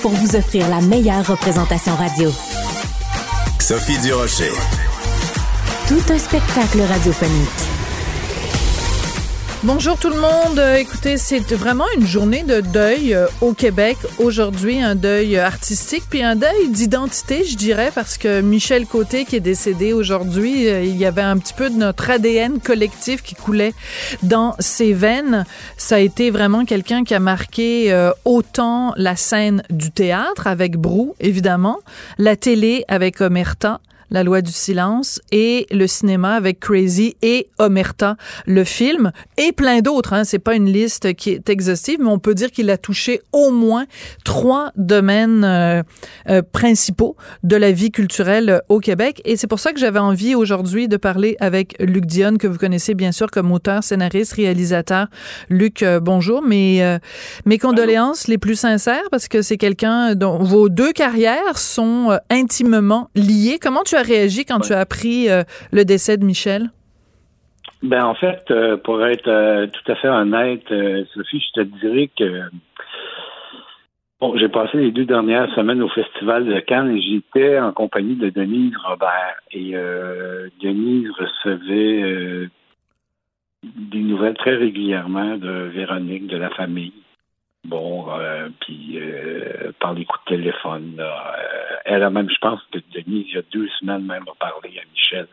pour vous offrir la meilleure représentation radio. Sophie Durocher. Tout un spectacle radiophonique. Bonjour tout le monde. Euh, Écoutez, c'est vraiment une journée de deuil euh, au Québec aujourd'hui, un deuil artistique puis un deuil d'identité, je dirais, parce que Michel Côté qui est décédé aujourd'hui, euh, il y avait un petit peu de notre ADN collectif qui coulait dans ses veines. Ça a été vraiment quelqu'un qui a marqué autant la scène du théâtre avec Brou, évidemment, la télé avec Omerta, la loi du silence, et le cinéma avec Crazy et Omerta, le film, et plein d'autres. Hein. C'est pas une liste qui est exhaustive, mais on peut dire qu'il a touché au moins trois domaines euh, euh, principaux de la vie culturelle au Québec. Et c'est pour ça que j'avais envie aujourd'hui de parler avec Luc Dionne, que vous connaissez bien sûr comme auteur, scénariste, réalisateur. Luc, euh, bonjour. Mes, mes condoléances les plus sincères parce que c'est quelqu'un dont vos deux carrières sont intimement liées. Comment tu as réagi quand tu as appris euh, le décès de Michel? Ben en fait, euh, pour être euh, tout à fait honnête, Sophie, je te dirais que bon, j'ai passé les deux dernières semaines au Festival de Cannes et j'étais en compagnie de Denise Robert. Et Denise recevait des nouvelles très régulièrement de Véronique, de la famille. Bon, euh, puis euh, par les coups de téléphone. Euh, elle a même, je pense que Denis, il y a deux semaines même, a parlé à Michel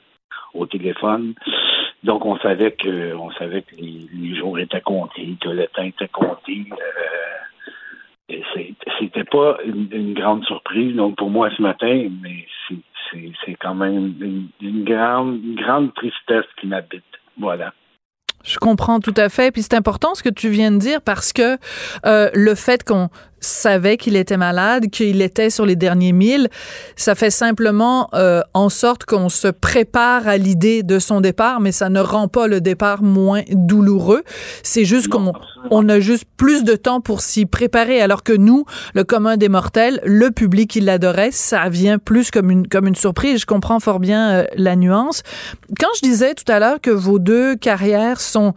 au téléphone. Donc on savait que on savait que les, jours étaient comptés, que le temps était compté. Euh, c'était pas une, grande surprise donc pour moi ce matin, mais c'est quand même une, une grande une grande tristesse qui m'habite. Voilà. Je comprends tout à fait. Puis c'est important ce que tu viens de dire parce que euh, le fait qu'on savait qu'il était malade, qu'il était sur les derniers milles. Ça fait simplement euh, en sorte qu'on se prépare à l'idée de son départ, mais ça ne rend pas le départ moins douloureux. C'est juste qu'on on a juste plus de temps pour s'y préparer, alors que nous, le commun des mortels, le public qui l'adorait, ça vient plus comme une comme une surprise. Je comprends fort bien euh, la nuance. Quand je disais tout à l'heure que vos deux carrières sont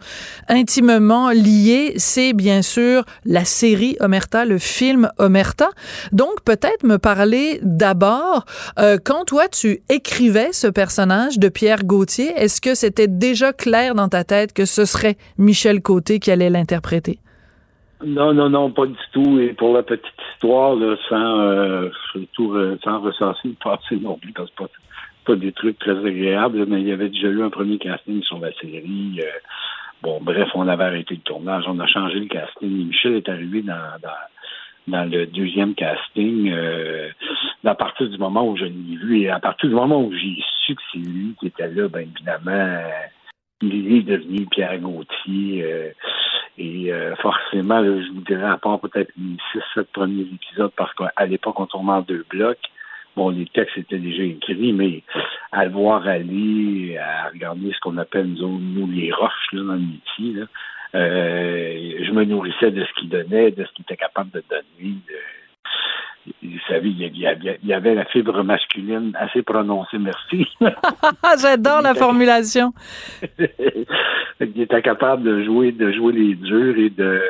intimement liées, c'est bien sûr la série Omerta, le film Omerta. Donc, peut-être me parler d'abord, euh, quand toi, tu écrivais ce personnage de Pierre Gauthier, est-ce que c'était déjà clair dans ta tête que ce serait Michel Côté qui allait l'interpréter? Non, non, non, pas du tout. Et pour la petite histoire, sans, euh, tout, sans recenser le passé non plus, parce que pas, pas des trucs très agréables, mais il y avait déjà eu un premier casting sur la série. Euh, bon, bref, on avait arrêté le tournage, on a changé le casting. Michel est arrivé dans dans le deuxième casting, euh, à partir du moment où je l'ai vu et à partir du moment où j'ai su que c'est lui qui était là, ben évidemment, il est devenu Pierre Gauthier. Euh, et euh, forcément, je vous dirais, à part peut-être les six, sept premiers épisodes, parce qu'à l'époque, on tournait en deux blocs. Bon, les textes étaient déjà écrits, mais à le voir aller, à regarder ce qu'on appelle, nous, nous les roches là, dans le métier, là, euh, je me nourrissais de ce qu'il donnait, de ce qu'il était capable de donner. vous savez, il y, avait, la fibre masculine assez prononcée, merci. J'adore la formulation. il était capable de jouer, de jouer les durs et de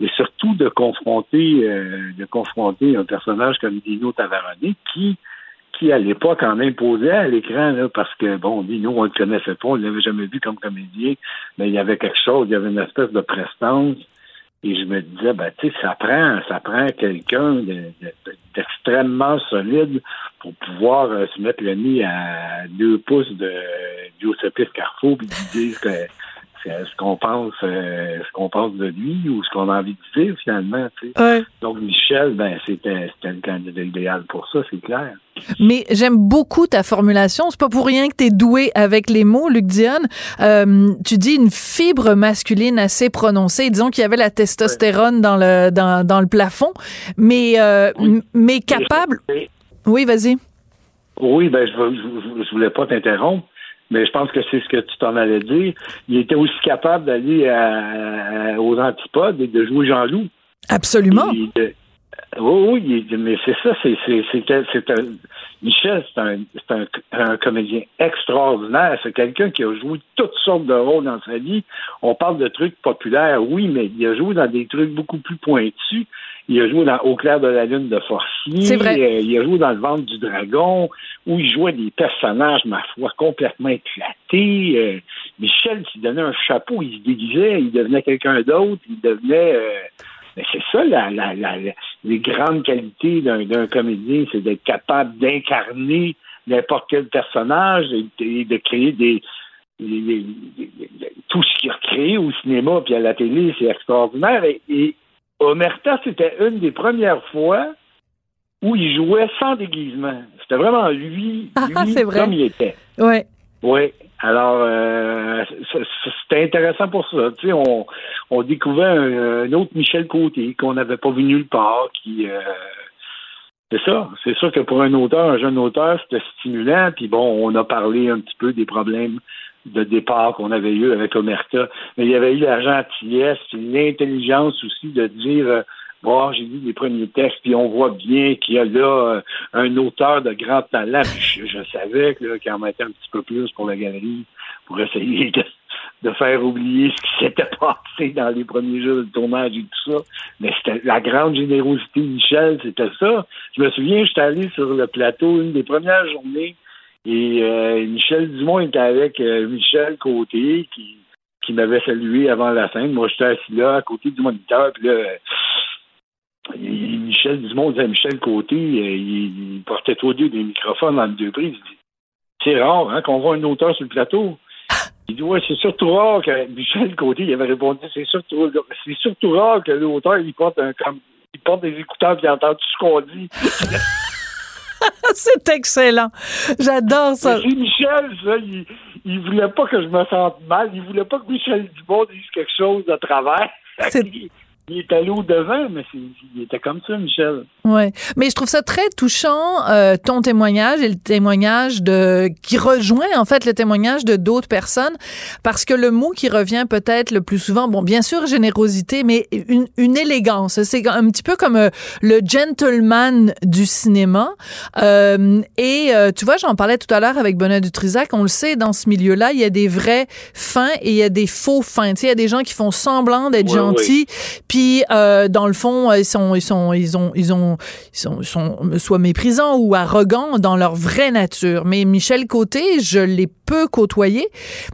et surtout de confronter euh, de confronter un personnage comme Dino Tavarani qui qui, à l'époque, en imposait à l'écran, parce que, bon, nous, on le connaissait pas, on l'avait jamais vu comme comédien, mais il y avait quelque chose, il y avait une espèce de prestance. Et je me disais, ben, tu sais, ça prend, ça prend quelqu'un d'extrêmement solide pour pouvoir euh, se mettre le nez à deux pouces de Giuseppe Carrefour puis dire que ce qu'on pense euh, ce qu'on pense de lui ou ce qu'on a envie de dire finalement. Donc Michel, ben c'était le candidat idéal pour ça, c'est clair. Mais j'aime beaucoup ta formulation. C'est pas pour rien que tu es doué avec les mots, Luc Dionne. Euh, tu dis une fibre masculine assez prononcée. Disons qu'il y avait la testostérone dans le dans, dans le plafond, mais euh, mais capable. Oui, vas-y. Oui, ben je, je, je voulais pas t'interrompre, mais je pense que c'est ce que tu t'en allais dire. Il était aussi capable d'aller aux antipodes et de jouer Jean-Loup. Absolument. oui, oui, mais c'est ça, c'est, c'est, un, Michel, c'est un, un, un, comédien extraordinaire. C'est quelqu'un qui a joué toutes sortes de rôles dans sa vie. On parle de trucs populaires, oui, mais il a joué dans des trucs beaucoup plus pointus. Il a joué dans Au clair de la lune de vrai. Euh, il a joué dans Le ventre du dragon, où il jouait des personnages, ma foi, complètement éclatés. Euh, Michel, s'il donnait un chapeau, il se déguisait, il devenait quelqu'un d'autre, il devenait... Euh, mais c'est ça, la, la, la, les grandes qualités d'un comédien, c'est d'être capable d'incarner n'importe quel personnage et, de créer des, tout ce qu'il a créé au cinéma puis à la télé, c'est extraordinaire. Et, Omerta, c'était une des premières fois où il jouait sans déguisement. C'était vraiment lui, ah, lui comme il était. Ouais. Oui. Alors, euh, c'était intéressant pour ça. Tu sais, on, on découvrait un, autre Michel Côté qu'on n'avait pas vu nulle part, qui... Euh, c'est ça. C'est sûr que pour un auteur, un jeune auteur, c'était stimulant. Puis bon, on a parlé un petit peu des problèmes de départ qu'on avait eu avec Omerta. Mais il y avait eu la gentillesse, l'intelligence aussi de dire euh, Bon, j'ai lu les premiers textes, puis on voit bien qu'il y a là euh, un auteur de grand talent. Puis je, savais qu'il en mettait un petit peu plus pour la galerie, pour essayer de, faire oublier ce qui s'était passé dans les premiers jours de tournage et tout ça. Mais c'était la grande générosité de Michel, c'était ça. Je me souviens, j'étais allé sur le plateau une des premières journées, et euh, Michel Dumont était avec euh, Michel Côté, qui, m'avait salué avant la scène. Moi, j'étais assis là, à côté du moniteur, puis là Michel Dumont disait Michel Côté, euh, il, portait tous deux des microphones dans les deux prises. C'est rare hein, qu'on voit un auteur sur le plateau. Il dit Ouais, c'est surtout rare que Michel Côté il avait répondu C'est surtout, c'est surtout rare que l'auteur il porte un il porte des écouteurs et il entend tout ce qu'on dit. c'est excellent. J'adore ça. Michel, ça, il, il voulait pas que je me sente mal. Il voulait pas que Michel Dumont dise quelque chose de travers. Il est allé au devant, mais il était comme ça, Michel. Oui, mais je trouve ça très touchant, euh, ton témoignage et le témoignage de qui rejoint en fait le témoignage de d'autres personnes, parce que le mot qui revient peut-être le plus souvent, bon, bien sûr générosité, mais une, une élégance. C'est un petit peu comme euh, le gentleman du cinéma. Euh, et euh, tu vois, j'en parlais tout à l'heure avec Benoît Dutrisac. On le sait, dans ce milieu-là, il y a des vrais fins et il y a des faux fins. Tu sais, il y a des gens qui font semblant d'être gentils, puis dans le fond, ils sont, ils sont, ils ont, ils ont sont, sont, soit méprisants ou arrogants dans leur vraie nature. Mais Michel Côté, je l'ai peu côtoyé,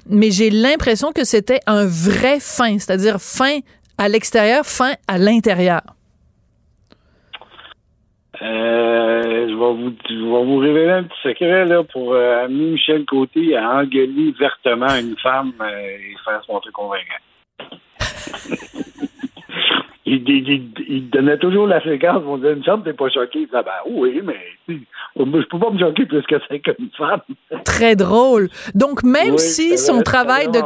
mais j'ai l'impression que c'était un vrai fin, c'est-à-dire fin à l'extérieur, fin à l'intérieur. Euh, je, vais vous, je vais vous révéler un petit secret là, pour euh, amener Michel Côté à engueuler vertement une femme euh, et faire se montrer convaincant. il, donnait toujours la séquence. On disait, une femme, t'es pas choqué. Il disait, ben oui, mais je peux pas me choquer plus que c'est qu'une femme. Très drôle. Donc, même si son travail de.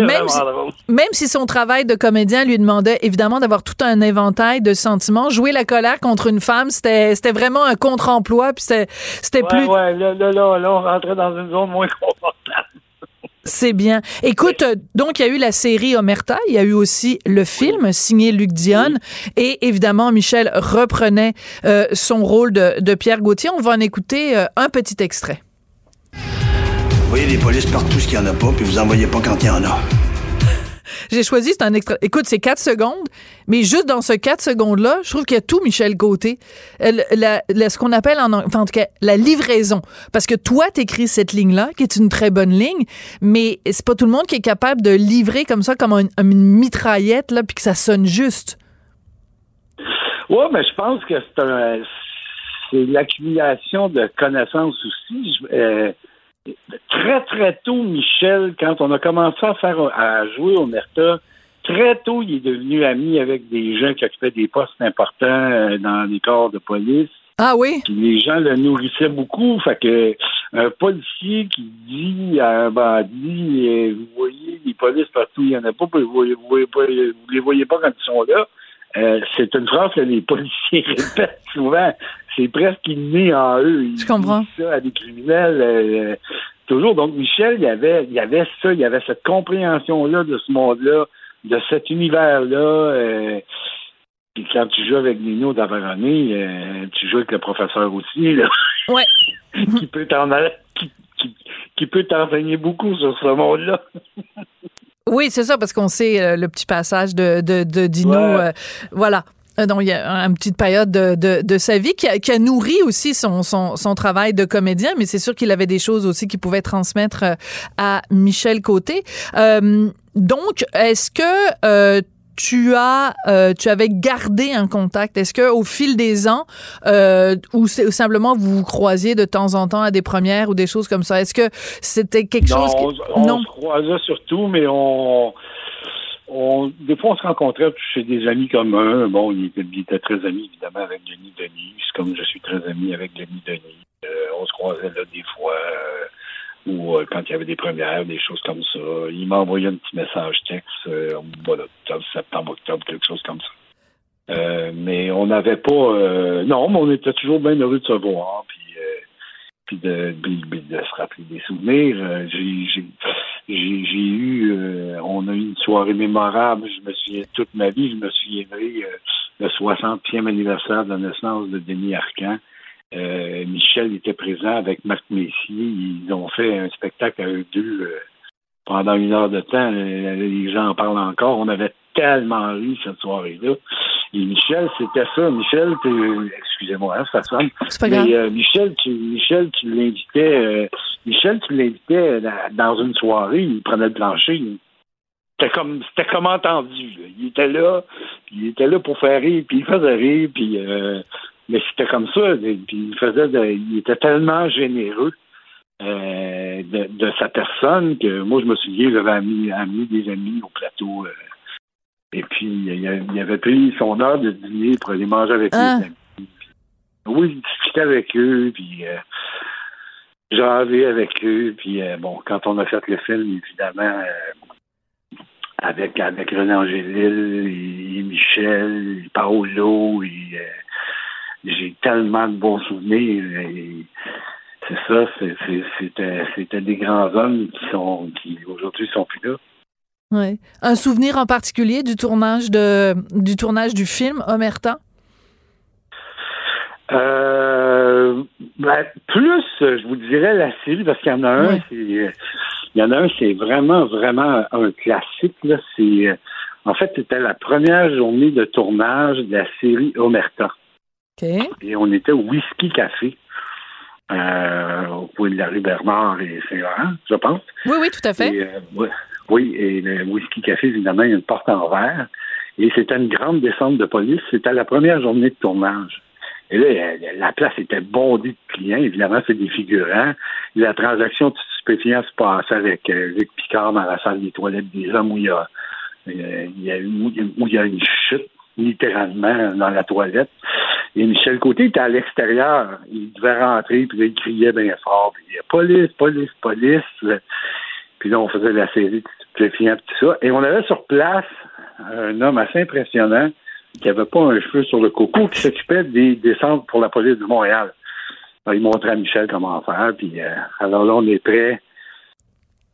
Même si, même si son travail de comédien lui demandait évidemment d'avoir tout un éventail de sentiments, jouer la colère contre une femme, c'était vraiment un contre-emploi. Puis c'était plus. Ouais, là, là, là, là, on rentrait dans une zone moins confortable. C'est bien. Écoute, donc il y a eu la série Omerta, il y a eu aussi le film signé Luc Dion et évidemment Michel reprenait euh, son rôle de, Pierre Gauthier. On va en écouter euh, un petit extrait. Vous voyez les polices partout ce qu'il n'y en a pas, puis vous en voyez pas quand il y en a. J'ai choisi, c'est un extra. Écoute, c'est 4 secondes, mais juste dans ce 4 secondes-là, je trouve qu'il y a tout Michel Côté. Euh, ce qu'on appelle en, enfin, en tout cas, la livraison. Parce que toi, t'écris cette ligne-là, qui est une très bonne ligne, mais c'est pas tout le monde qui est capable de livrer comme ça, comme une, mitraillette, là, puis que ça sonne juste. Oui, mais je pense que c'est l'accumulation de connaissances aussi. Euh, très, très tôt, Michel, quand on a commencé à faire à jouer au Merta, très tôt, il est devenu ami avec des gens qui occupaient des postes importants euh, dans les corps de police. Ah oui? Puis les gens le nourrissaient beaucoup. Fait que un policier qui dit à un bandit euh, Vous voyez les polices partout, il n'y en a pas, vous, vous les voyez pas quand ils sont là. Euh, c'est une phrase que les policiers répètent souvent. C'est presque inné en eux. Ils Je comprends. disent ça à des criminels. euh, toujours. Donc, Michel, il y avait, il y avait ça, il y avait cette compréhension-là de ce monde-là, de cet univers-là. euh, puis quand tu joues avec Nino Tavarani, euh, tu joues avec le professeur aussi, là, Ouais. qui peut t'en qui, qui, qui peut t'enseigner beaucoup sur ce monde-là. Oui, c'est ça, parce qu'on sait euh, le petit passage de, de, de Dino. Ouais. euh, voilà. Euh, Donc, il y a une petite période de, de, de sa vie qui a, qui a nourri aussi son, son, son travail de comédien, mais c'est sûr qu'il avait des choses aussi qu'il pouvait transmettre à Michel Côté. Euh, donc, est-ce que euh, tu as euh, tu avais gardé un contact Est-ce que au fil des ans euh, ou, c'est- ou simplement vous vous croisiez de temps en temps à des premières ou des choses comme ça? Est-ce que c'était quelque Non, chose on, qui... on non se croisait surtout, mais on, on, des fois, on se rencontrait chez des amis communs. Bon, il était, il était très ami, évidemment, avec Denis Denis, comme je suis très ami avec Denis Denis. Euh, on se croisait là des fois, euh, ou euh, quand il y avait des premières, des choses comme ça. Il m'envoyait un petit message texte, euh, voilà, octobre, septembre, octobre, quelque chose comme ça. Euh, mais on n'avait pas... euh, non, mais on était toujours bien heureux de se voir, puis... euh, de, puis de se rappeler des souvenirs. Euh, j'ai, eu, on a eu une soirée mémorable. Je me souviens toute ma vie, je me souviendrai le 60e anniversaire de la naissance de Denis Arcan. Euh, Michel était présent avec Marc Messier. Ils ont fait un spectacle à eux deux euh, pendant une heure de temps. Euh, les gens en parlent encore. On avait tellement ri cette soirée-là. Et Michel, c'était ça. Michel, excusez-moi, hein, ça sonne. Mais euh, Michel, tu, Michel, tu l'invitais, Michel, tu l'invitais dans, une soirée, il prenait le plancher. C'était comme, c'était comme entendu. là. Il était là, il était là pour faire rire, puis il faisait rire, puis mais c'était comme ça. Puis il faisait, de- il était tellement généreux. euh, de, de sa personne que moi je me souviens j'avais amené, amené des amis au plateau euh, et puis il, il avait pris son heure de dîner pour aller manger avec Ah. les amis oui, je discutais avec eux, puis euh, j'avais avec eux, puis euh, bon, quand on a fait le film, évidemment, avec avec René Angélil et, et Michel, et Paolo, et j'ai tellement de bons souvenirs. Et c'est ça, c'était des grands hommes qui sont qui aujourd'hui sont plus là. Ouais. Un souvenir en particulier du tournage de du tournage du film Omerta? Euh, ben, plus, je vous dirais la série, parce qu'il y en a un, c'est, il y en a un, c'est vraiment, vraiment un classique, là. C'est, en fait, c'était la première journée de tournage de la série Omerta. Et on était au Whisky Café, euh, au coin de la rue Bernard et Saint-Laurent, je pense. Oui, oui, tout à fait. Et, euh, oui, et le Whisky Café, évidemment, il y a une porte en verre. Et c'était une grande descente de police. C'était la première journée de tournage. Et là, la place était bondée de clients. Évidemment, c'est des figurants. La transaction de stupéfiants se passait avec euh, Luc Picard dans la salle des toilettes des hommes où il y a, il y a, où où il y a une chute, littéralement, dans la toilette. Et Michel Côté était à l'extérieur. Il devait rentrer, puis il criait bien fort. Puis, police, police, police. Puis là, on faisait la série de puis tout ça. Et on avait sur place un homme assez impressionnant qui avait pas un cheveu sur le coco, qui s'occupait des descentes pour la police de Montréal. Il montrait à Michel comment faire, puis euh, alors là, on est prêt.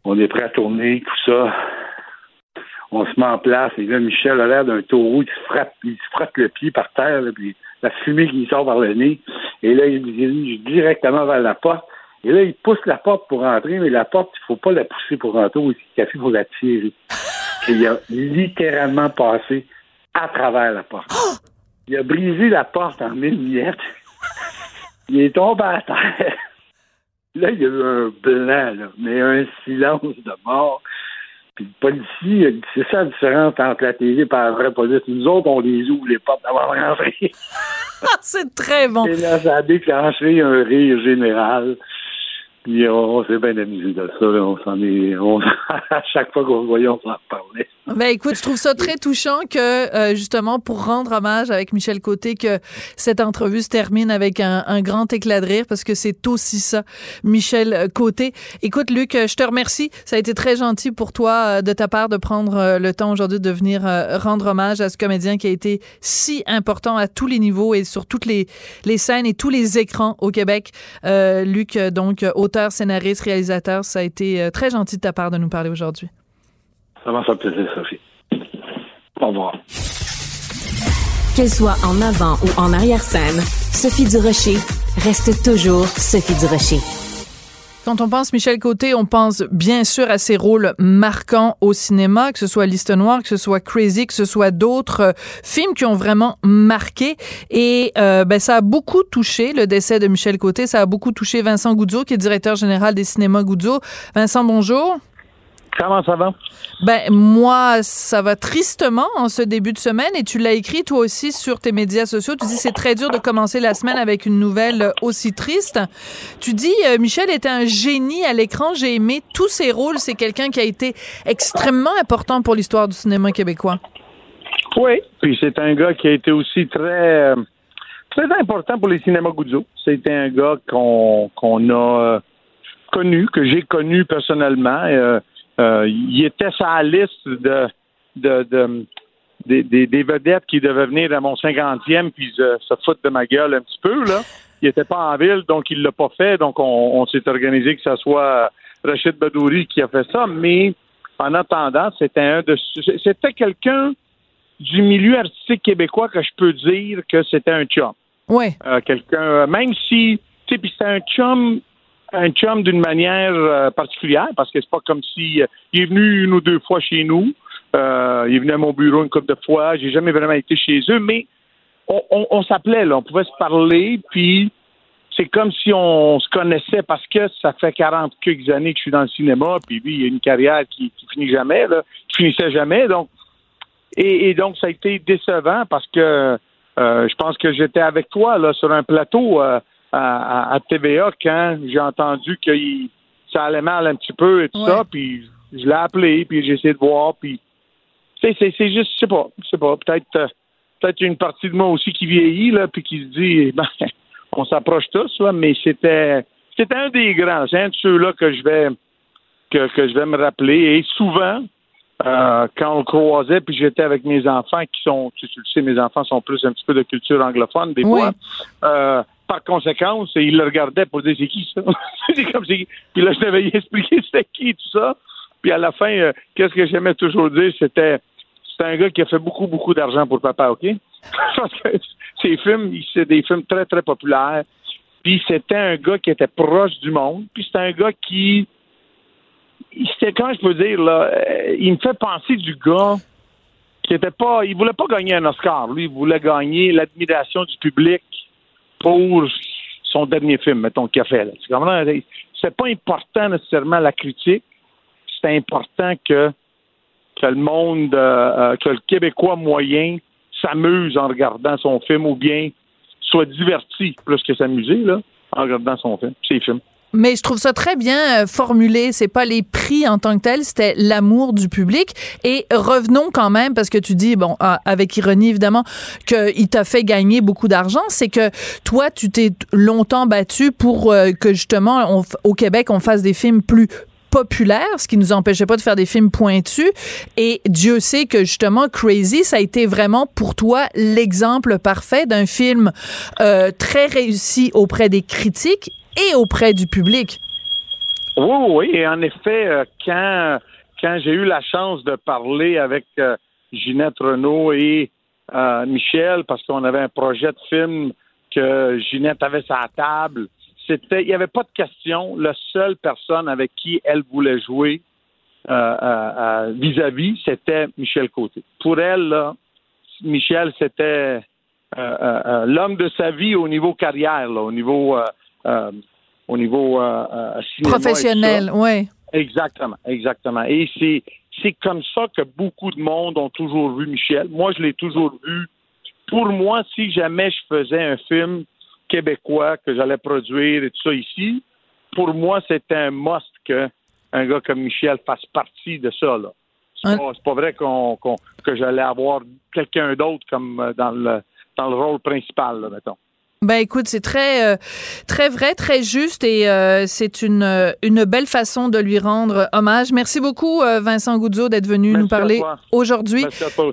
On est prêt à tourner, tout ça. On se met en place, et là, Michel a l'air d'un taureau, il se frappe, il se frotte le pied par terre, là, puis la fumée qui sort par le nez. Et là, il dirige directement vers la porte. Et là, il pousse la porte pour rentrer, mais la porte, il faut pas la pousser pour rentrer au café, il faut la tirer. Et il a littéralement passé à travers la porte. Il a brisé la porte en mille miettes. Il est tombé à terre. Là, il y a eu un blanc, là, mais un silence de mort. Puis le policier, c'est ça la différence entre la télé et la vraie police. Nous autres, on les ouvre les portes avant de rentrer. Ah, c'est très bon. Et là, ça a déclenché un rire général. Puis on, s'est bien amusé de ça. On s'en est. On, à chaque fois qu'on se voyait, on s'en parlait. Ben écoute, je trouve ça très touchant que euh, justement pour rendre hommage avec Michel Côté que cette entrevue se termine avec un, un grand éclat de rire parce que c'est aussi ça, Michel Côté. Écoute Luc, je te remercie. Ça a été très gentil pour toi euh, de ta part de prendre euh, le temps aujourd'hui de venir rendre hommage à ce comédien qui a été si important à tous les niveaux et sur toutes les, les scènes et tous les écrans au Québec. Luc, donc auteur, scénariste, réalisateur, ça a été très gentil de ta part de nous parler aujourd'hui. Ça m'a fait plaisir, Sophie. Au revoir. Qu'elle soit en avant ou en arrière-scène, Sophie Durocher reste toujours Sophie Durocher. Quand on pense Michel Côté, on pense bien sûr à ses rôles marquants au cinéma, que ce soit Liste Noire, que ce soit Crazy, que ce soit d'autres euh, films qui ont vraiment marqué. Et euh, ben, ça a beaucoup touché le décès de Michel Côté. Ça a beaucoup touché Vincent Goudzo, qui est directeur général des cinémas Goudzo. Vincent, bonjour. Comment ça va? Ben, moi, ça va tristement en ce début de semaine et tu l'as écrit toi aussi sur tes médias sociaux. Tu dis c'est très dur de commencer la semaine avec une nouvelle aussi triste. Tu dis euh, Michel était un génie à l'écran. J'ai aimé tous ses rôles. C'est quelqu'un qui a été extrêmement important pour l'histoire du cinéma québécois. Oui, puis c'est un gars qui a été aussi très euh, très important pour les cinémas Goudzo. C'était un gars qu'on qu'on a euh, connu, que j'ai connu personnellement. Euh, il était sur la liste de, de, de des, des, vedettes qui devaient venir à mon cinquantième puis se, se foutre de ma gueule un petit peu là. Il était pas en ville, donc il l'a pas fait. Donc on, on s'est organisé que ce soit Rachid Badouri qui a fait ça. Mais en attendant, c'était un de c'était quelqu'un du milieu artistique québécois que je peux dire que c'était un chum. Oui. Euh, quelqu'un, même si, tu sais, puis c'était un chum un chum d'une manière euh, particulière parce que c'est pas comme si euh, il est venu une ou deux fois chez nous. Euh, il est venu à mon bureau une couple de fois. J'ai jamais vraiment été chez eux, mais on, s'appelait. On pouvait se parler, puis c'est comme si on se connaissait parce que ça fait 40 quelques années que je suis dans le cinéma, puis lui, il a une carrière qui, finit jamais, là, qui finissait jamais. Donc, et, donc, ça a été décevant parce que je pense que j'étais avec toi là sur un plateau à, TVA quand j'ai entendu que ça allait mal un petit peu et tout ça, puis je l'ai appelé, puis j'ai essayé de voir, puis c'est, c'est, juste, je sais pas, je sais pas, peut-être euh, peut-être une partie de moi aussi qui vieillit, là, puis qui se dit, ben, on s'approche tous, là, mais c'était c'était un des grands, c'est un de ceux-là que je vais que, que je vais me rappeler, et souvent, euh, quand on le croisait, puis j'étais avec mes enfants qui sont, tu, le sais, mes enfants sont plus un petit peu de culture anglophone des fois. Euh, par conséquence, il le regardait pour dire c'est qui ça? comme. Puis là, je devais expliquer c'était qui tout ça. Puis à la fin, euh, qu'est-ce que j'aimais toujours dire, c'était c'est un gars qui a fait beaucoup, beaucoup d'argent pour papa, OK? Parce que ses films, c'est des films très, très populaires. Puis c'était un gars qui était proche du monde. Puis c'était un gars qui. C'était, comment je peux dire, là, euh, il me fait penser du gars qui était pas. Il voulait pas gagner un Oscar. Lui, il voulait gagner l'admiration du public pour son dernier film, mettons, qu'il a fait. C'est pas important nécessairement la critique, c'est important que, que le monde, euh, euh, que le Québécois moyen s'amuse en regardant son film ou bien soit diverti plus que s'amuser en regardant son film, ses films. Mais je trouve ça très bien euh, formulé. C'est pas les prix en tant que tel, c'était l'amour du public. Et revenons quand même, parce que tu dis, bon, ah, avec ironie évidemment, qu'il t'a fait gagner beaucoup d'argent. C'est que toi, tu t'es longtemps battu pour euh, que justement, au Québec, on fasse des films plus populaires, ce qui nous empêchait pas de faire des films pointus. Et Dieu sait que justement, Crazy, ça a été vraiment pour toi l'exemple parfait d'un film euh, très réussi auprès des critiques et auprès du public. Oui, oui, et en effet, euh, quand, quand j'ai eu la chance de parler avec euh, Ginette Renault et euh, Michel, parce qu'on avait un projet de film que Ginette avait sa table, c'était, il n'y avait pas de question. La seule personne avec qui elle voulait jouer vis-à-vis, c'était Michel Côté. Pour elle, Michel, c'était l'homme de sa vie au niveau carrière, au niveau au niveau euh, euh, professionnel, oui. Exactement, exactement. Et c'est c'est comme ça que beaucoup de monde ont toujours vu Michel. Moi, je l'ai toujours vu. Pour moi, si jamais je faisais un film québécois que j'allais produire et tout ça ici, pour moi, c'est un must que un gars comme Michel fasse partie de ça. Là. C'est, pas, vrai qu'on, que j'allais avoir quelqu'un d'autre comme euh, dans le dans le rôle principal, là, mettons. Ben écoute, c'est très euh, très vrai, très juste et euh, c'est une euh, une belle façon de lui rendre hommage. Merci beaucoup euh, Vincent Goudzo d'être venu Merci nous parler aujourd'hui.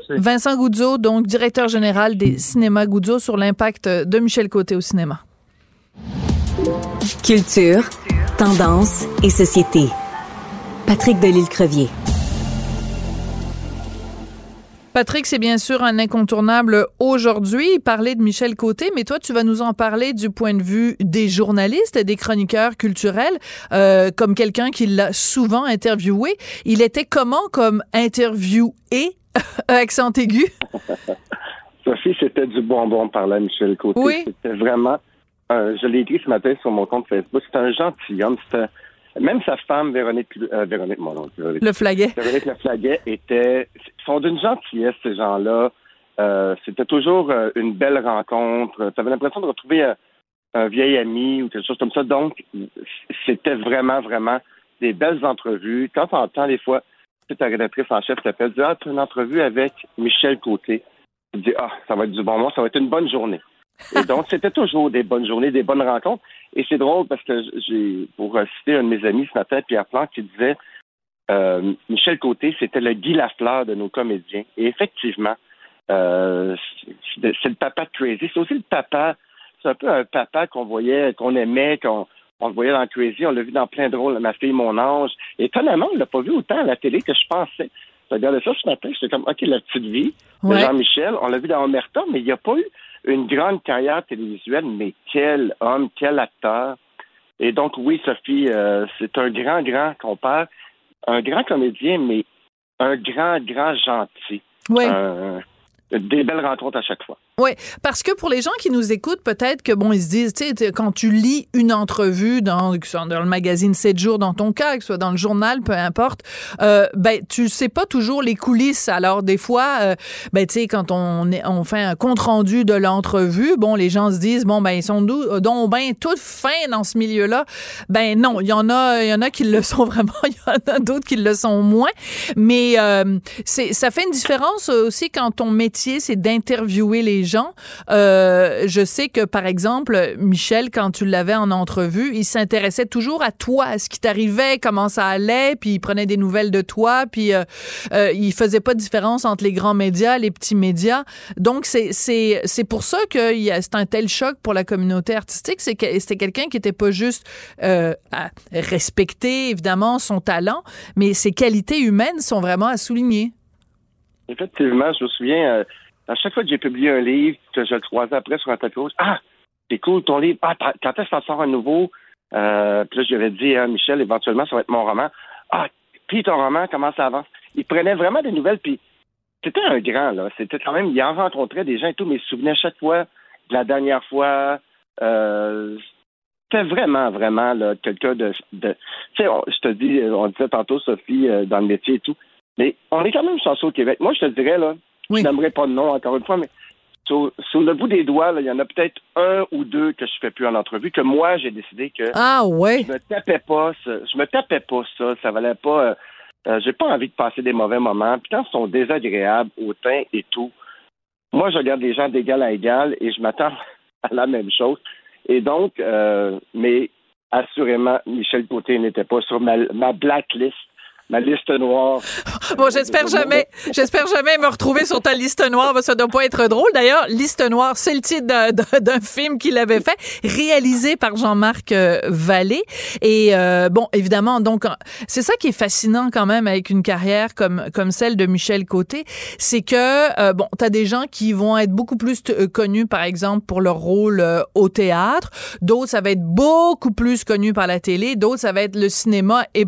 Vincent Goudzo, donc directeur général des cinémas Goudzo sur l'impact de Michel Côté au cinéma. Culture, tendance et société. Patrick Delisle-Crevier. Patrick, c'est bien sûr un incontournable aujourd'hui, parler de Michel Côté, mais toi, tu vas nous en parler du point de vue des journalistes, des chroniqueurs culturels, euh, comme quelqu'un qui l'a souvent interviewé. Il était comment comme interviewé, accent aigu? Sophie, c'était du bonbon par là, Michel Côté. Oui. C'était vraiment, euh, je l'ai écrit ce matin sur mon compte Facebook, c'était un gentilhomme. C'était, même sa femme, Véronique, euh, Véronique, mon nom, Véronique, Le flaguet. Véronique Laflaguet, était, sont d'une gentillesse, ces gens-là. Euh, c'était toujours euh, une belle rencontre. Tu avais l'impression de retrouver un, un vieil ami ou quelque chose comme ça. Donc, c'était vraiment, vraiment des belles entrevues. Quand on entend des fois, ta rédactrice en chef t'appelle, ah, tu as une entrevue avec Michel Côté. Tu dis, ah, ça va être du bon moment, ça va être une bonne journée. Et donc, c'était toujours des bonnes journées, des bonnes rencontres. Et c'est drôle parce que j'ai, pour citer un de mes amis ce matin, Pierre Plante, qui disait, euh, Michel Côté, c'était le Guy Lafleur de nos comédiens. Et effectivement, euh, c'est c'est le papa de Crazy. C'est aussi le papa, c'est un peu un papa qu'on voyait, qu'on aimait, qu'on on le voyait dans Crazy, on l'a vu dans plein de rôles, Ma fille, mon ange. Étonnamment, on l'a pas vu autant à la télé que je pensais. Je regardais ça ce matin, j'étais comme, OK, la petite vie de Ouais. Jean-Michel, on l'a vu dans Omerta, mais il n'y a pas eu une grande carrière télévisuelle, mais quel homme, quel acteur. Et donc, oui, Sophie, euh, c'est un grand, grand compère, un grand comédien, mais un grand, grand gentil. Oui. Euh, des belles rencontres à chaque fois. Oui, parce que pour les gens qui nous écoutent, peut-être que bon, ils se disent, tu sais, quand tu lis une entrevue dans, dans le magazine 7 jours, dans ton cas, que ce soit dans le journal, peu importe, euh, ben tu sais pas toujours les coulisses. Alors des fois, euh, ben tu sais, quand on est, fait un compte rendu de l'entrevue, bon, les gens se disent, bon ben ils sont d'où- donc ben toutes fins dans ce milieu-là. Ben non, il y en a, il y en a qui le sont vraiment, il y en a d'autres qui le sont moins. Mais euh, c'est, ça fait une différence aussi quand ton métier c'est d'interviewer les gens. Euh, je sais que par exemple Michel, quand tu l'avais en entrevue, il s'intéressait toujours à toi, à ce qui t'arrivait, comment ça allait, puis il prenait des nouvelles de toi, puis euh, euh, il faisait pas de différence entre les grands médias, les petits médias. Donc c'est pour ça que c'est un tel choc pour la communauté artistique, c'était quelqu'un qui était pas juste euh, à respecter évidemment son talent, mais ses qualités humaines sont vraiment à souligner. Effectivement, je me souviens, euh, à chaque fois que j'ai publié un livre, que je le croisais après sur un tapis rouge, ah, c'est cool ton livre, ah, quand est-ce que t'en sors un nouveau? Euh, puis là, je lui avais dit, hein, Michel, éventuellement, ça va être mon roman. Ah, puis ton roman, comment ça avance? Il prenait vraiment des nouvelles, puis c'était un grand, là. C'était quand même, il en rencontrait des gens et tout, mais il se souvenait à chaque fois de la dernière fois. Euh, c'était vraiment, vraiment, là, quelqu'un de, de tu sais, je te dis, on disait tantôt, Sophie, euh, dans le métier et tout, mais on est quand même chanceux au Québec. Moi, je te dirais, là, Oui. je n'aimerais pas de nom, encore une fois, mais sur, sur le bout des doigts, il y en a peut-être un ou deux que je fais plus en entrevue, que moi, j'ai décidé que Ah ouais. je me tapais pas ça. Je me tapais pas ça. Ça valait pas. euh, euh, j'ai pas envie de passer des mauvais moments. Puis quand ils sont désagréables, hautains et tout, moi, je regarde les gens d'égal à égal et je m'attends à la même chose. Et donc, euh, mais assurément, Michel Côté n'était pas sur ma, ma blacklist, ma liste noire. Bon, j'espère jamais, j'espère jamais me retrouver sur ta liste noire. Ça doit pas être drôle. D'ailleurs, liste noire, c'est le titre d'un film qu'il avait fait, réalisé par Jean-Marc euh, Vallée. Et euh, bon, évidemment, donc c'est ça qui est fascinant quand même avec une carrière comme comme celle de Michel Côté, c'est que euh, bon, t'as des gens qui vont être beaucoup plus euh, connus, par exemple, pour leur rôle euh, au théâtre. D'autres, ça va être beaucoup plus connu par la télé. D'autres, ça va être le cinéma et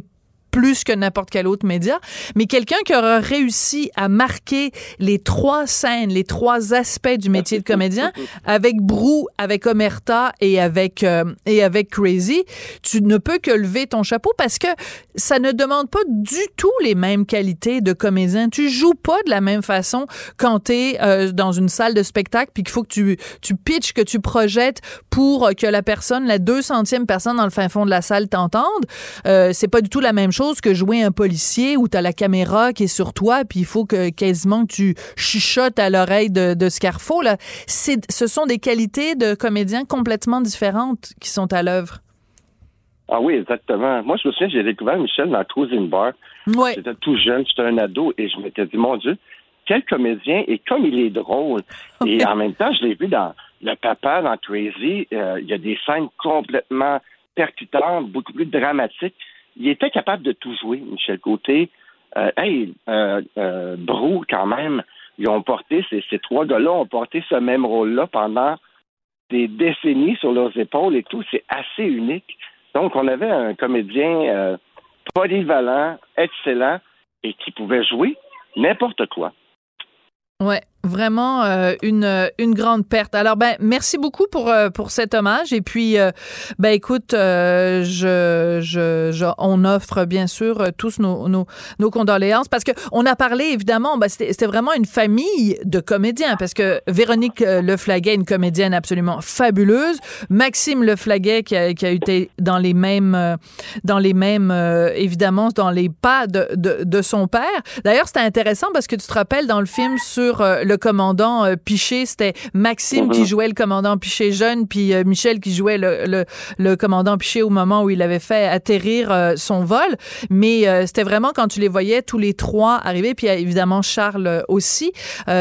plus que n'importe quel autre média, mais quelqu'un qui aura réussi à marquer les trois scènes, les trois aspects du métier de comédien, avec Brou, avec Omerta et avec euh, et avec Crazy, tu ne peux que lever ton chapeau parce que ça ne demande pas du tout les mêmes qualités de comédien. Tu joues pas de la même façon quand tu es euh, dans une salle de spectacle puis qu'il faut que tu tu pitches, que tu projettes pour que la personne, la deux centième personne dans le fin fond de la salle t'entende. Euh, c'est pas du tout la même chose que jouer un policier où tu as la caméra qui est sur toi puis il faut que quasiment que tu chuchotes à l'oreille de, de ce carrefour là. C'est, ce sont des qualités de comédiens complètement différentes qui sont à l'œuvre. Ah oui, exactement. Moi, je me souviens, j'ai découvert Michel dans Cruising Bar. Ouais. J'étais tout jeune, j'étais un ado, et je m'étais dit, mon Dieu, quel comédien, et comme il est drôle. Et en même temps, je l'ai vu dans Le Papa, dans Crazy, euh, il y a des scènes complètement percutantes, beaucoup plus dramatiques. Il était capable de tout jouer, Michel Côté. Euh, hey, euh, euh, Brou, quand même, ils ont porté, ces, ces trois gars-là ont porté ce même rôle-là pendant des décennies sur leurs épaules et tout. C'est assez unique. Donc, on avait un comédien euh, polyvalent, excellent et qui pouvait jouer n'importe quoi. Ouais, vraiment euh, une une grande perte. Alors ben merci beaucoup pour euh, pour cet hommage et puis euh, ben écoute euh, je, je on offre bien sûr tous nos nos, condoléances parce que on a parlé évidemment ben c'était vraiment une famille de comédiens parce que Véronique Leflaguet une comédienne absolument fabuleuse, Maxime Leflaguet qui a qui a été dans les mêmes dans les mêmes évidemment dans les pas de de, de son père. D'ailleurs c'était intéressant parce que tu te rappelles dans le film sur euh, le commandant euh, Piché, c'était Maxime qui jouait le commandant Piché jeune, puis euh, Michel qui jouait le, le, le commandant Piché au moment où il avait fait atterrir euh, son vol. Mais c'était vraiment quand tu les voyais tous les trois arriver, puis évidemment Charles aussi,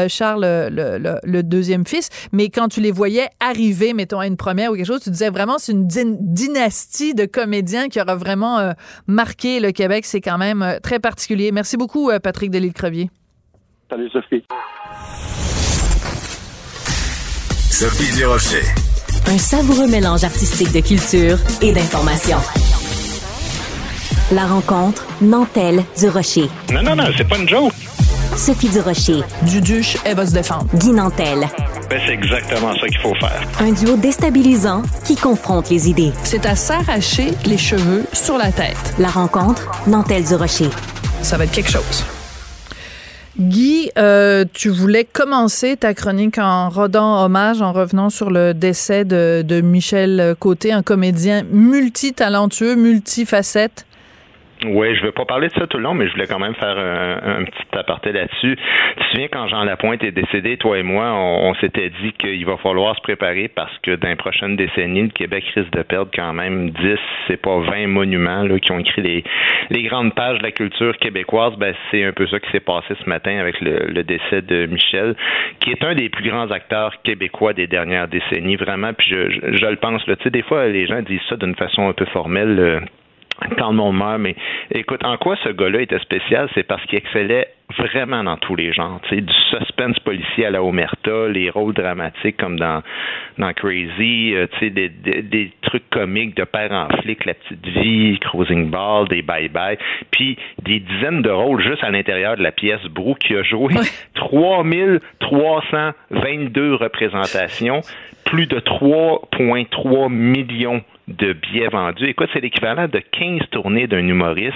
Charles le, le, le deuxième fils. Mais quand tu les voyais arriver, mettons à une première ou quelque chose, tu disais vraiment c'est une dyn- dynastie de comédiens qui aura vraiment marqué le Québec. C'est quand même très particulier. Merci beaucoup, Patrick Delisle-Crevier. Salut, Sophie. Sophie Durocher. Un savoureux mélange artistique de culture et d'information. La rencontre Nantel du Rocher. Non, non, non, c'est pas une joke. Sophie du Rocher, Duduche, elle va se défendre. Guy Nantel. Ben, c'est exactement ça qu'il faut faire. Un duo déstabilisant qui confronte les idées. C'est à s'arracher les cheveux sur la tête. La rencontre Nantel du Rocher. Ça va être quelque chose. Guy, euh, tu voulais commencer ta chronique en rendant hommage, en revenant sur le décès de, de Michel Côté, un comédien multitalentueux, multifacette. Oui, je vais pas parler de ça tout le long, mais je voulais quand même faire un, petit aparté là-dessus. Tu te souviens quand Jean Lapointe est décédé, toi et moi, on, s'était dit qu'il va falloir se préparer parce que dans les prochaines décennies, le Québec risque de perdre quand même 10, c'est pas 20 monuments là, qui ont écrit les, grandes pages de la culture québécoise. Ben, c'est un peu ça qui s'est passé ce matin avec le, décès de Michel, qui est un des plus grands acteurs québécois des dernières décennies, vraiment. Puis je, je, je le pense. Là. Tu sais, des fois, les gens disent ça d'une façon un peu formelle. euh, quand le monde meurt, mais écoute, en quoi ce gars-là était spécial, c'est parce qu'il excellait vraiment dans tous les genres. Tu sais, du suspense policier à la Omerta, les rôles dramatiques comme dans, dans Crazy, euh, tu sais, des, des, des trucs comiques de père en flic, La Petite Vie, Cruising Ball, des Bye Bye, puis des dizaines de rôles juste à l'intérieur de la pièce Brou qui a joué 3322 représentations, plus de 3,3 millions de billets vendus. Écoute, c'est l'équivalent de 15 tournées d'un humoriste.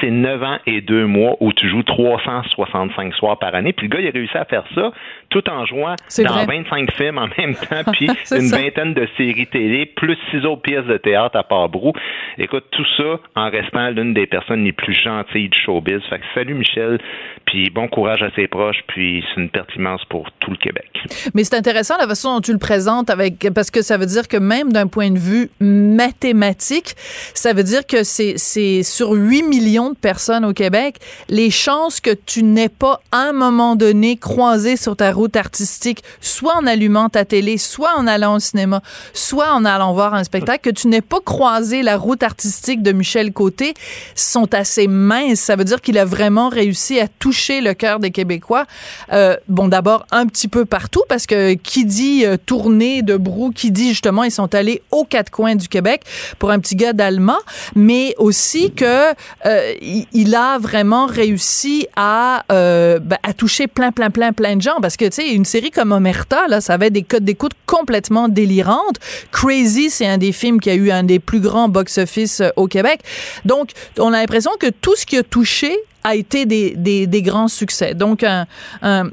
C'est 9 ans et 2 mois où tu joues 365 soirs par année. Puis le gars, il a réussi à faire ça tout en jouant dans vrai. 25 films en même temps, puis une ça. vingtaine de séries télé, plus six autres pièces de théâtre à part Brou. Écoute, tout ça en restant l'une des personnes les plus gentilles du showbiz. Fait que salut Michel, puis bon courage à ses proches, puis c'est une perte immense pour tout le Québec. Mais c'est intéressant la façon dont tu le présentes avec parce que ça veut dire que même d'un point de vue mathématique, ça veut dire que c'est sur 8 millions de personnes au Québec, les chances que tu n'aies pas à un moment donné croisé sur ta route artistique, soit en allumant ta télé, soit en allant au cinéma, soit en allant voir un spectacle, que tu n'aies pas croisé la route artistique de Michel Côté, sont assez minces. Ça veut dire qu'il a vraiment réussi à toucher le cœur des Québécois. Euh, bon, d'abord un petit peu partout parce que qui dit euh, tournée de brou, qui dit justement ils sont allés aux quatre coins du Québec pour un petit gars d'allemand, mais aussi que euh, il, a vraiment réussi à, ben, à toucher plein, plein, plein, plein de gens. Parce que, tu sais, une série comme Omerta, là, ça avait des codes d'écoute complètement délirantes. Crazy, c'est un des films qui a eu un des plus grands box-office au Québec. Donc, on a l'impression que tout ce qui a touché a été des, des, des grands succès. Donc, un,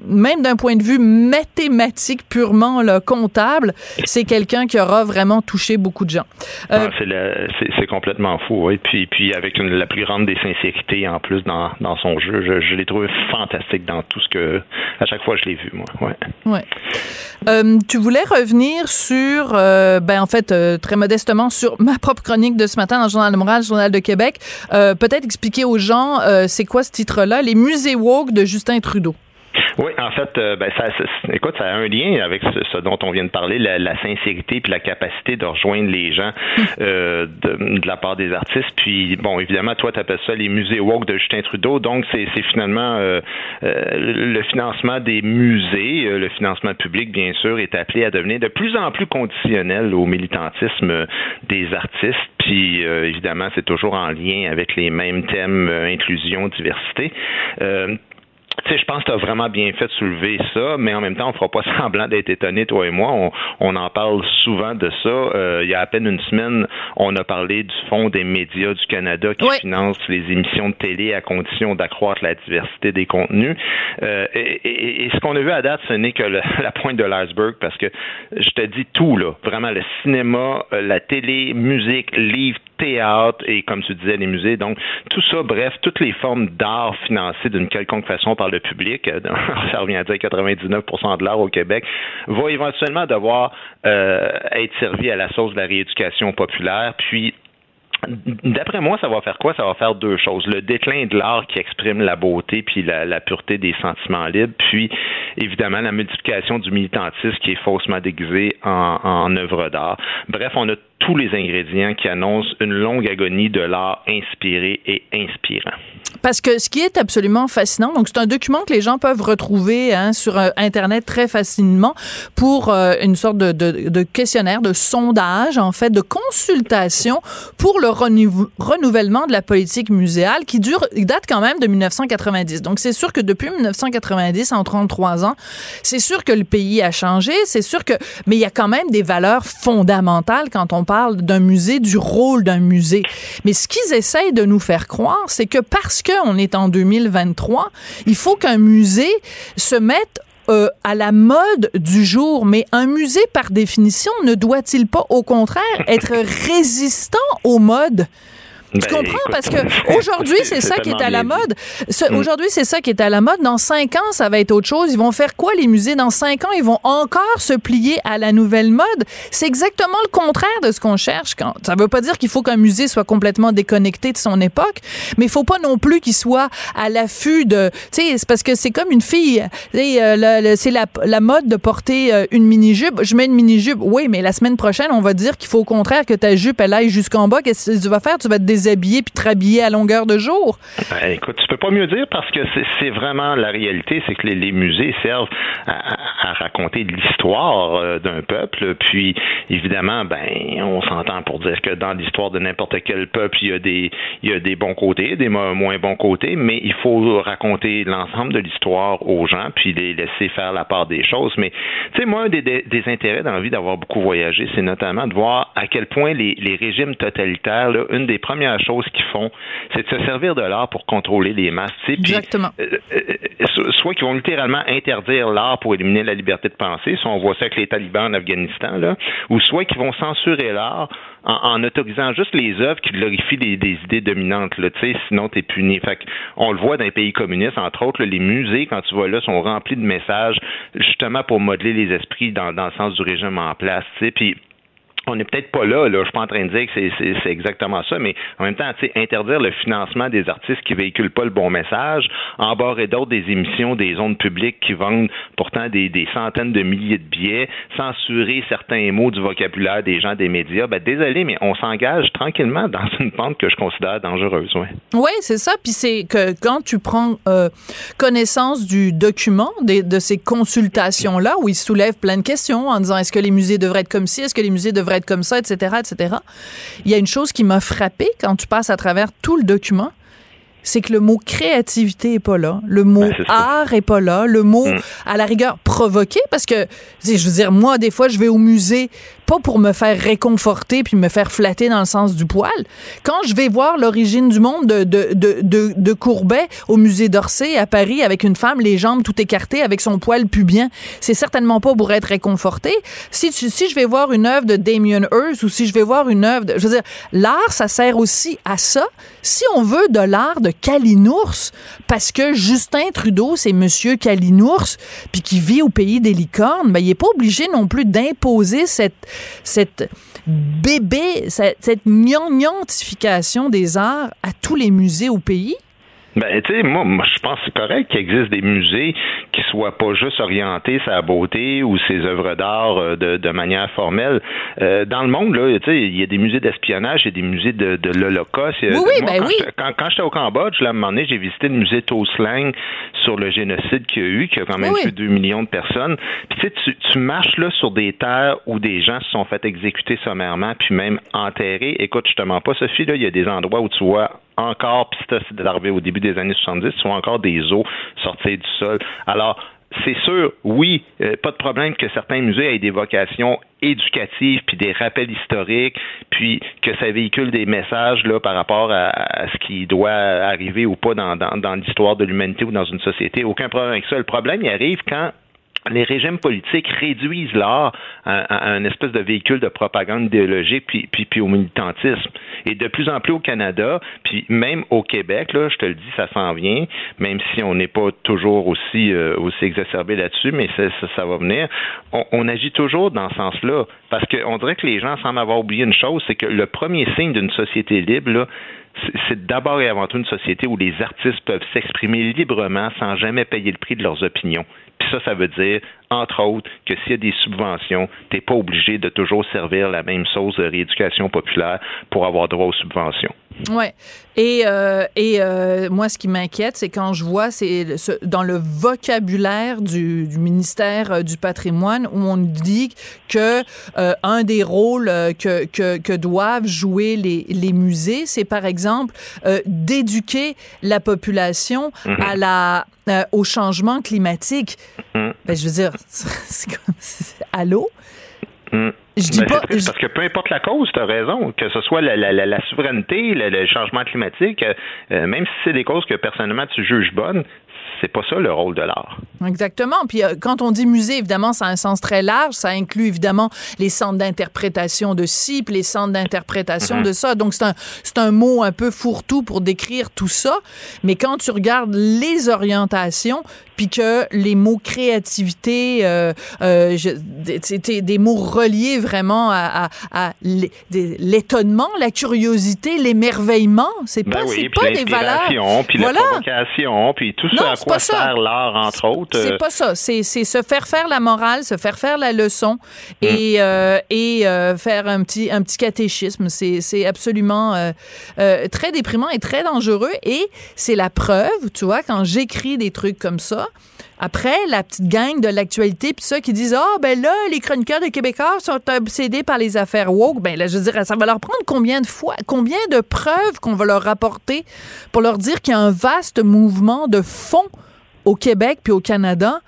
même d'un point de vue mathématique purement là, comptable, c'est quelqu'un qui aura vraiment touché beaucoup de gens. Euh, ah, c'est complètement fou, oui. Puis, puis avec une, la plus grande des sincérités en plus dans, dans son jeu, je, je l'ai trouvé fantastique dans tout ce que, à chaque fois, je l'ai vu, moi. Ouais. ouais. Euh, tu voulais revenir sur, euh, ben en fait, euh, très modestement, sur ma propre chronique de ce matin dans le Journal de Montréal, le Journal de Québec. Euh, peut-être expliquer aux gens, c'est quoi ce titre-là, les musées woke de Justin Trudeau. Oui, en fait, euh, ben, ça, écoute, ça a un lien avec ce, dont on vient de parler, la, sincérité puis la capacité de rejoindre les gens euh, de, la part des artistes. Puis, bon, évidemment, toi, tu appelles ça les musées woke de Justin Trudeau. Donc, c'est finalement euh, le financement des musées, le financement public, bien sûr, est appelé à devenir de plus en plus conditionnel au militantisme des artistes. Puis, évidemment, c'est toujours en lien avec les mêmes thèmes, inclusion, diversité tu sais, je pense que tu as vraiment bien fait de soulever ça, mais en même temps, on fera pas semblant d'être étonné, toi et moi. On, on en parle souvent de ça. Euh, il y a à peine une semaine, on a parlé du Fonds des médias du Canada qui finance les émissions de télé à condition d'accroître la diversité des contenus. Euh, et, et, ce qu'on a vu à date, ce n'est que la pointe de l'iceberg, parce que je te dis tout, là. Vraiment, le cinéma, euh, la télé, musique, livres, théâtre et, comme tu disais, les musées. Donc, tout ça, bref, toutes les formes d'art financées d'une quelconque façon par le public, euh, ça revient à dire 99 de l'art au Québec, va éventuellement devoir euh, être servi à la sauce de la rééducation populaire, puis D'après moi, ça va faire quoi? Ça va faire deux choses. Le déclin de l'art qui exprime la beauté puis la, pureté des sentiments libres, puis évidemment la multiplication du militantisme qui est faussement déguisé en, en œuvre d'art. Bref, on a tous les ingrédients qui annoncent une longue agonie de l'art inspiré et inspirant. Parce que ce qui est absolument fascinant, donc c'est un document que les gens peuvent retrouver hein, sur euh, Internet très facilement pour euh, une sorte de, questionnaire, de sondage, en fait, de consultation pour le renouvellement de la politique muséale qui dure, date quand même de 1990. Donc c'est sûr que depuis 1990, en 33 ans, c'est sûr que le pays a changé, c'est sûr que, mais il y a quand même des valeurs fondamentales quand on parle d'un musée, du rôle d'un musée. Mais ce qu'ils essayent de nous faire croire, c'est que parce qu'on est en 2023, il faut qu'un musée se mette euh, à la mode du jour, mais un musée, par définition, ne doit-il pas, au contraire, être résistant aux modes? Tu ben, comprends? Parce que aujourd'hui, c'est ça qui est à la mode. Mm. Aujourd'hui, c'est ça qui est à la mode. Dans cinq ans, ça va être autre chose. Ils vont faire quoi, les musées? Dans cinq ans, ils vont encore se plier à la nouvelle mode. C'est exactement le contraire de ce qu'on cherche. Quand... Ça veut pas dire qu'il faut qu'un musée soit complètement déconnecté de son époque, mais il faut pas non plus qu'il soit à l'affût de... Tu sais, c'est parce que c'est comme une fille. Euh, c'est la, la, mode de porter euh, une mini-jupe. Je mets une mini-jupe. Oui, mais la semaine prochaine, on va dire qu'il faut au contraire que ta jupe, elle aille jusqu'en bas. Qu'est-ce que tu vas faire? Tu vas te déshabiller puis te rhabiller à longueur de jour? Ben, écoute, tu peux pas mieux dire parce que c'est vraiment la réalité, c'est que les, musées servent à, raconter l'histoire euh, d'un peuple. Puis, évidemment, ben, on s'entend pour dire que dans l'histoire de n'importe quel peuple, il y a des, il y a des bons côtés, des moins bons côtés, mais il faut raconter l'ensemble de l'histoire aux gens, puis les laisser faire la part des choses. Mais, tu sais, moi, un des, intérêts dans la vie d'avoir beaucoup voyagé, c'est notamment de voir à quel point les, régimes totalitaires, une des premières choses qu'ils font, c'est de se servir de l'art pour contrôler les masses. Exactement. Euh, euh, soit qu'ils vont littéralement interdire l'art pour éliminer la liberté de penser, soit on voit ça avec les talibans en Afghanistan, là, ou soit qu'ils vont censurer l'art en, autorisant juste les œuvres qui glorifient des, idées dominantes. Là, sinon, tu es puni. Fait on le voit dans les pays communistes, entre autres, les musées, quand tu vois là, sont remplis de messages justement pour modeler les esprits dans, dans le sens du régime en place. Puis on n'est peut-être pas là, là. Je suis pas en train de dire que c'est exactement ça, mais en même temps, interdire le financement des artistes qui véhiculent pas le bon message, embarrer d'autres des émissions des ondes publiques qui vendent pourtant des, centaines de milliers de billets, censurer certains mots du vocabulaire des gens des médias, ben désolé, mais on s'engage tranquillement dans une pente que je considère dangereuse, ouais. Oui, c'est ça. Puis c'est que quand tu prends euh, connaissance du document, de ces consultations-là, où il soulève plein de questions en disant est-ce que les musées devraient être comme ci, est-ce que les musées devraient comme ça, etc., etc. Il y a une chose qui m'a frappée quand tu passes à travers tout le document, c'est que le mot créativité est pas là, le mot Ben, art est pas là, le mot Mm. à la rigueur provoqué parce que je veux dire moi des fois je vais au musée pas pour me faire réconforter puis me faire flatter dans le sens du poil. Quand je vais voir l'origine du monde de, de, de, de, de Courbet au musée d'Orsay à Paris avec une femme, les jambes tout écartées avec son poil pubien, c'est certainement pas pour être réconforté. Si, tu- si je vais voir une œuvre de Damien Hirst ou si je vais voir une œuvre de, je veux dire, l'art, ça sert aussi à ça. Si on veut de l'art de Kalinours, parce que Justin Trudeau, c'est monsieur Kalinours, puis qui vit au pays des licornes, ben, il est pas obligé non plus d'imposer cette, cette bébé, cette, cette des arts à tous les musées au pays. Ben, tu sais, moi, moi, je pense que c'est correct qu'il existe des musées qui soient pas juste orientés la beauté ou ses œuvres d'art euh, de, de manière formelle. Euh, dans le monde, là, tu sais, il y a des musées d'espionnage, il y a des musées de, de l'Holocauste. Oui, oui, moi, ben quand oui. j'étais- Quand, quand j'étais au Cambodge, là, à un moment donné, j'ai visité le musée Toslang sur le génocide qu'il y a eu, qui a quand même Oui, tué 2 millions de personnes. Puis, tu sais, tu, marches là sur des terres où des gens se sont fait exécuter sommairement, puis même enterrés. Écoute, je te mens pas, Sophie, là, il y a des endroits où tu vois encore, puis c'est arrivé au début des années 70, tu vois encore des os sortir du sol. Alors, c'est sûr, oui, euh, pas de problème que certains musées aient des vocations éducatives, puis des rappels historiques, puis que ça véhicule des messages là par rapport à, ce qui doit arriver ou pas dans, dans, dans l'histoire de l'humanité ou dans une société. Aucun problème avec ça. Le problème, il arrive quand les régimes politiques réduisent l'art à, un espèce de véhicule de propagande idéologique puis, au militantisme. Et de plus en plus au Canada, puis même au Québec, là, je te le dis, ça s'en vient, même si on n'est pas toujours aussi, euh, aussi exacerbé là-dessus, mais ça, va venir. On, agit toujours dans ce sens-là. Parce qu'on dirait que les gens semblent avoir oublié une chose, c'est que le premier signe d'une société libre, c'est d'abord et avant tout une société où les artistes peuvent s'exprimer librement sans jamais payer le prix de leurs opinions. Puis ça, ça veut dire, entre autres, que s'il y a des subventions, tu n'es pas obligé de toujours servir la même sauce de rééducation populaire pour avoir droit aux subventions. Ouais. Et, euh, et euh, moi, ce qui m'inquiète, c'est quand je vois, c'est ce- dans le vocabulaire du, du ministère euh, du patrimoine où on dit que un des rôles que, que, que doivent jouer les, les musées, c'est par exemple d'éduquer la population à la euh, au changement climatique. Mhm. Ben, je veux dire, c'est comme allô? Hmm. Je dis Ben, pas. je- Parce que peu importe la cause, tu as raison, que ce soit la, la, la, la souveraineté, le, le changement climatique, euh, euh, même si c'est des causes que personnellement tu juges bonnes, c'est pas ça le rôle de l'art. Exactement. Puis euh, quand on dit musée, évidemment, ça a un sens très large. Ça inclut évidemment les centres d'interprétation de ci, puis les centres d'interprétation Mhm. de ça. Donc c'est un c'est un mot un peu fourre-tout pour décrire tout ça. Mais quand tu regardes les orientations, puis que les mots créativité, euh, euh, je- des- c'était des mots reliés vraiment à, à- à l'étonnement, la curiosité, l'émerveillement. C'est Ben pas oui, c'est puis pas des valeurs. puis Voilà. la provocation, puis tout Non, ce à c'est quoi ça. sert l'art, entre autres. C'est euh, pas ça. C'est c'est se faire faire la morale, se faire faire la leçon Mm. et, euh, et euh, faire un petit, un petit catéchisme. C'est c'est absolument euh, très déprimant et très dangereux. Et c'est la preuve, tu vois, quand j'écris des trucs comme ça, après, la petite gang de l'actualité, puis ça, qui disent Ah, ben là, les chroniqueurs de Québécois sont obsédés par les affaires woke. Ben là, je veux dire, ça va leur prendre combien de fois, combien de preuves qu'on va leur rapporter pour leur dire qu'il y a un vaste mouvement de fond au Québec puis au Canada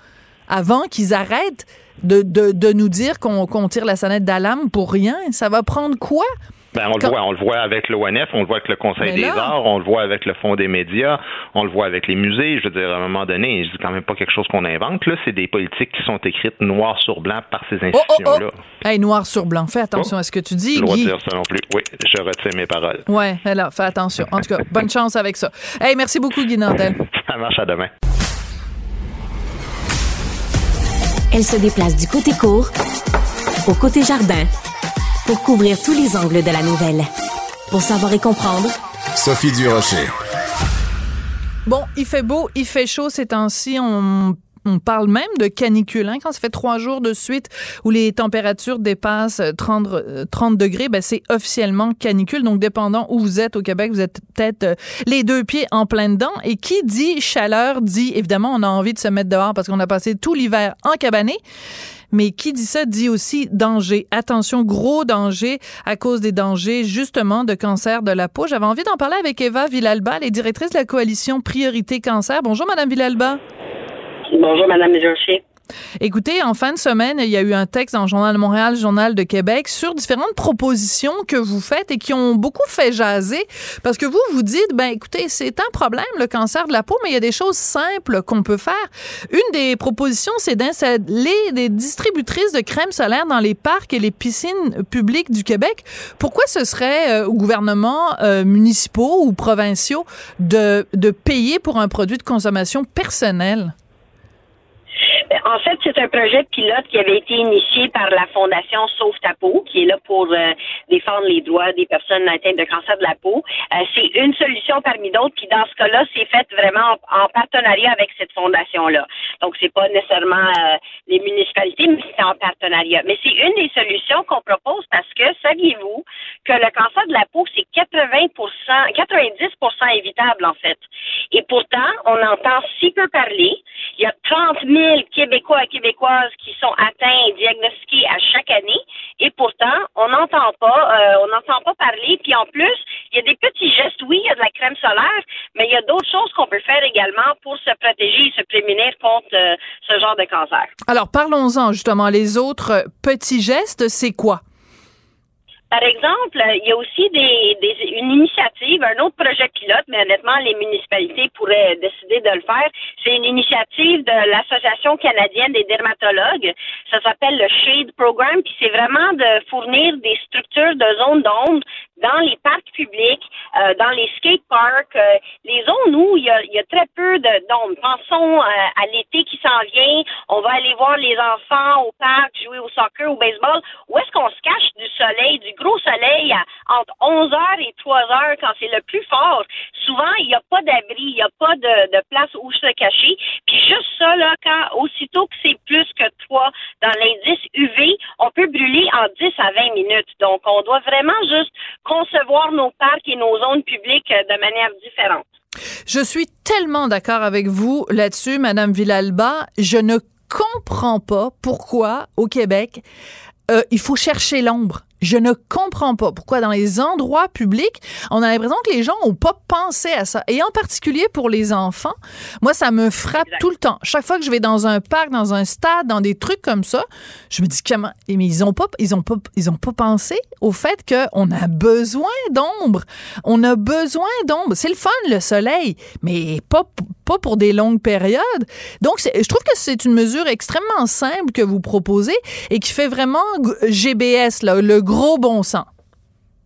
avant qu'ils arrêtent de, nous dire qu'on qu'on tire la sonnette d'alarme pour rien? Ça va prendre quoi? Ben, on, Quand- le voit, on le voit avec l'ONF, on le voit avec le Conseil Mais des arts, on le voit avec le Fonds des médias, on le voit avec les musées. Je veux dire, à un moment donné, je dis quand même pas quelque chose qu'on invente. Là, c'est des politiques qui sont écrites noir sur blanc par ces Oh, oh, institutions-là. oh! Hey, noir sur blanc, fais attention à ce que tu dis, Je dois Guy. dire ça non plus. Oui, je retiens mes paroles. Ouais, alors, fais attention. En tout cas, bonne chance avec ça. Hey, merci beaucoup, Guy Nantel. Ça marche à demain. Elle se déplace du côté court au côté jardin pour couvrir tous les angles de la nouvelle. Pour savoir et comprendre, Sophie Durocher. Bon, il fait beau, il fait chaud ces temps-ci. On, on parle même de canicule. hein. Quand ça fait trois jours de suite où les températures dépassent 30, euh, 30 degrés, ben c'est officiellement canicule. Donc, dépendant où vous êtes au Québec, vous êtes peut-être euh, les deux pieds en plein dedans. Et qui dit chaleur dit, évidemment, on a envie de se mettre dehors parce qu'on a passé tout l'hiver en cabané. Mais qui dit ça dit aussi danger. Attention, gros danger à cause des dangers justement de cancer de la peau. J'avais envie d'en parler avec Eva Villalba, est directrice de la coalition Priorité Cancer. Bonjour, Madame Villalba. Bonjour, Madame Desrochers. Écoutez, en fin de semaine, il y a eu un texte dans le Journal de Montréal, Journal de Québec, sur différentes propositions que vous faites et qui ont beaucoup fait jaser. Parce que vous, vous dites, ben écoutez, c'est un problème, le cancer de la peau, mais il y a des choses simples qu'on peut faire. Une des propositions, c'est d'installer des distributrices de crème solaire dans les parcs et les piscines publiques du Québec. Pourquoi ce serait euh, au gouvernement euh, municipaux ou provinciaux de, de payer pour un produit de consommation personnelle? En fait, c'est un projet pilote qui avait été initié par la Fondation Sauve ta peau, qui est là pour euh, défendre les droits des personnes atteintes de cancer de la peau. Euh, c'est une solution parmi d'autres, puis dans ce cas-là, c'est fait vraiment en, partenariat avec cette fondation-là. Donc, c'est pas nécessairement euh, les municipalités, mais c'est en partenariat. Mais c'est une des solutions qu'on propose parce que, saviez-vous que le cancer de la peau, c'est 80 90% évitable, en fait. Et pourtant, on entend si peu parler. Il y a 30 000 Québécois et Québécoises qui sont atteints et diagnostiqués à chaque année. Et pourtant, on n'entend pas, euh, on n'entend pas parler. Puis en plus, il y a des petits gestes. Oui, il y a de la crème solaire, mais il y a d'autres choses qu'on peut faire également pour se protéger et se prémunir contre euh, ce genre de cancer. Alors, parlons-en justement. Les autres petits gestes, c'est quoi? Par exemple, il y a aussi des, des, une initiative, un autre projet pilote, mais honnêtement, les municipalités pourraient décider de le faire. C'est une initiative de l'Association canadienne des dermatologues. Ça s'appelle le SHADE Program, puis c'est vraiment de fournir des structures de zones d'ombre dans les parcs publics, euh, dans les skate parks, euh, les zones où il y a, y a très peu d'ombre. Pensons euh, à l'été qui s'en vient, on va aller voir les enfants au parc, jouer au soccer, au baseball. Où est-ce qu'on se cache du soleil, du gros soleil entre 11 heures et 3 heures quand c'est le plus fort? Souvent, il n'y a pas d'abri, il n'y a pas de, de, place où se cacher. Puis juste ça, là, quand aussitôt que c'est plus que 3 dans l'indice UV, on peut brûler en 10 à 20 minutes. Donc, on doit vraiment juste concevoir nos parcs et nos zones publiques euh, de manière différente. Je suis tellement d'accord avec vous là-dessus, Madame Villalba. Je ne comprends pas pourquoi au Québec euh, il faut chercher l'ombre. Je ne comprends pas pourquoi dans les endroits publics, on a l'impression que les gens n'ont pas pensé à ça. Et en particulier pour les enfants, moi, ça me frappe tout le temps. Chaque fois que je vais dans un parc, dans un stade, dans des trucs comme ça, je me dis comment? Mais ils ont pas, ils ont pas, ils ont pas pensé au fait qu'on a besoin d'ombre. On a besoin d'ombre. C'est le fun, le soleil, mais pas, pas pour des longues périodes. Donc, je trouve que c'est une mesure extrêmement simple que vous proposez et qui fait vraiment GBS, là, le gros bon sens.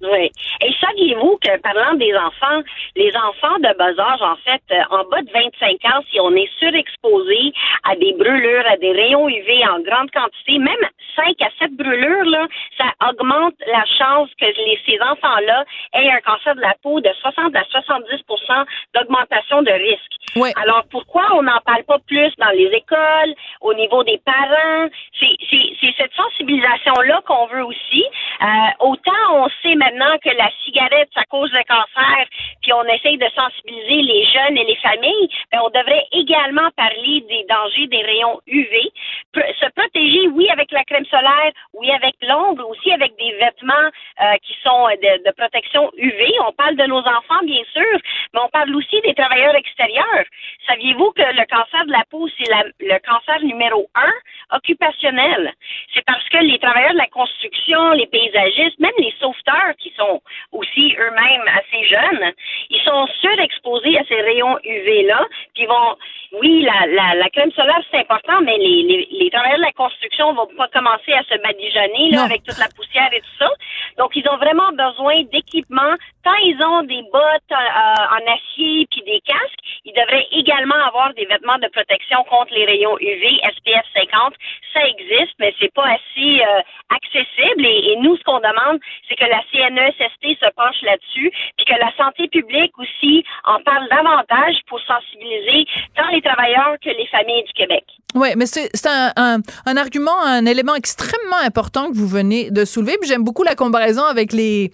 Oui. Et saviez-vous que, parlant des enfants, les enfants de bas âge, en fait, euh, en bas de 25 ans, si on est surexposé à des brûlures, à des rayons UV en grande quantité, même 5 à 7 brûlures, là, ça augmente la chance que les, ces enfants-là aient un cancer de la peau de 60 à 70% d'augmentation de risque. Oui. Alors, pourquoi on n'en parle pas plus dans les écoles, au niveau des parents? C'est cette sensibilisation-là qu'on veut aussi. Euh, autant on sait maintenant maintenant que la cigarette, ça cause le cancer, puis on essaye de sensibiliser les jeunes et les familles, ben, on devrait également parler des dangers des rayons UV. Se protéger, oui, avec la crème solaire, oui, avec l'ombre, aussi avec des vêtements euh, qui sont de, de, protection UV. On parle de nos enfants, bien sûr, mais on parle aussi des travailleurs extérieurs. Saviez-vous que le cancer de la peau, c'est le cancer numéro un occupationnel? C'est parce que les travailleurs de la construction, les paysagistes, même les sauveteurs qui sont aussi eux-mêmes assez jeunes, ils sont surexposés à ces rayons UV-là, puis vont, oui, la, la, la crème solaire, c'est important, mais les, les, les, travailleurs de la construction vont pas commencer à se badigeonner là, avec toute la poussière et tout ça. Donc, ils ont vraiment besoin d'équipements. Tant ils ont des bottes euh, en acier puis des casques, ils devraient également avoir des vêtements de protection contre les rayons UV SPF 50. Ça existe, mais c'est pas assez euh, accessible. Et, et, nous, ce qu'on demande, c'est que la CNESST se penche là-dessus, puis que la santé publique aussi en parle davantage pour sensibiliser tant les travailleurs que les familles du Québec. Oui, mais c'est un, argument, un élément extrêmement important que vous venez de soulever. Puis j'aime beaucoup la comparaison avec les,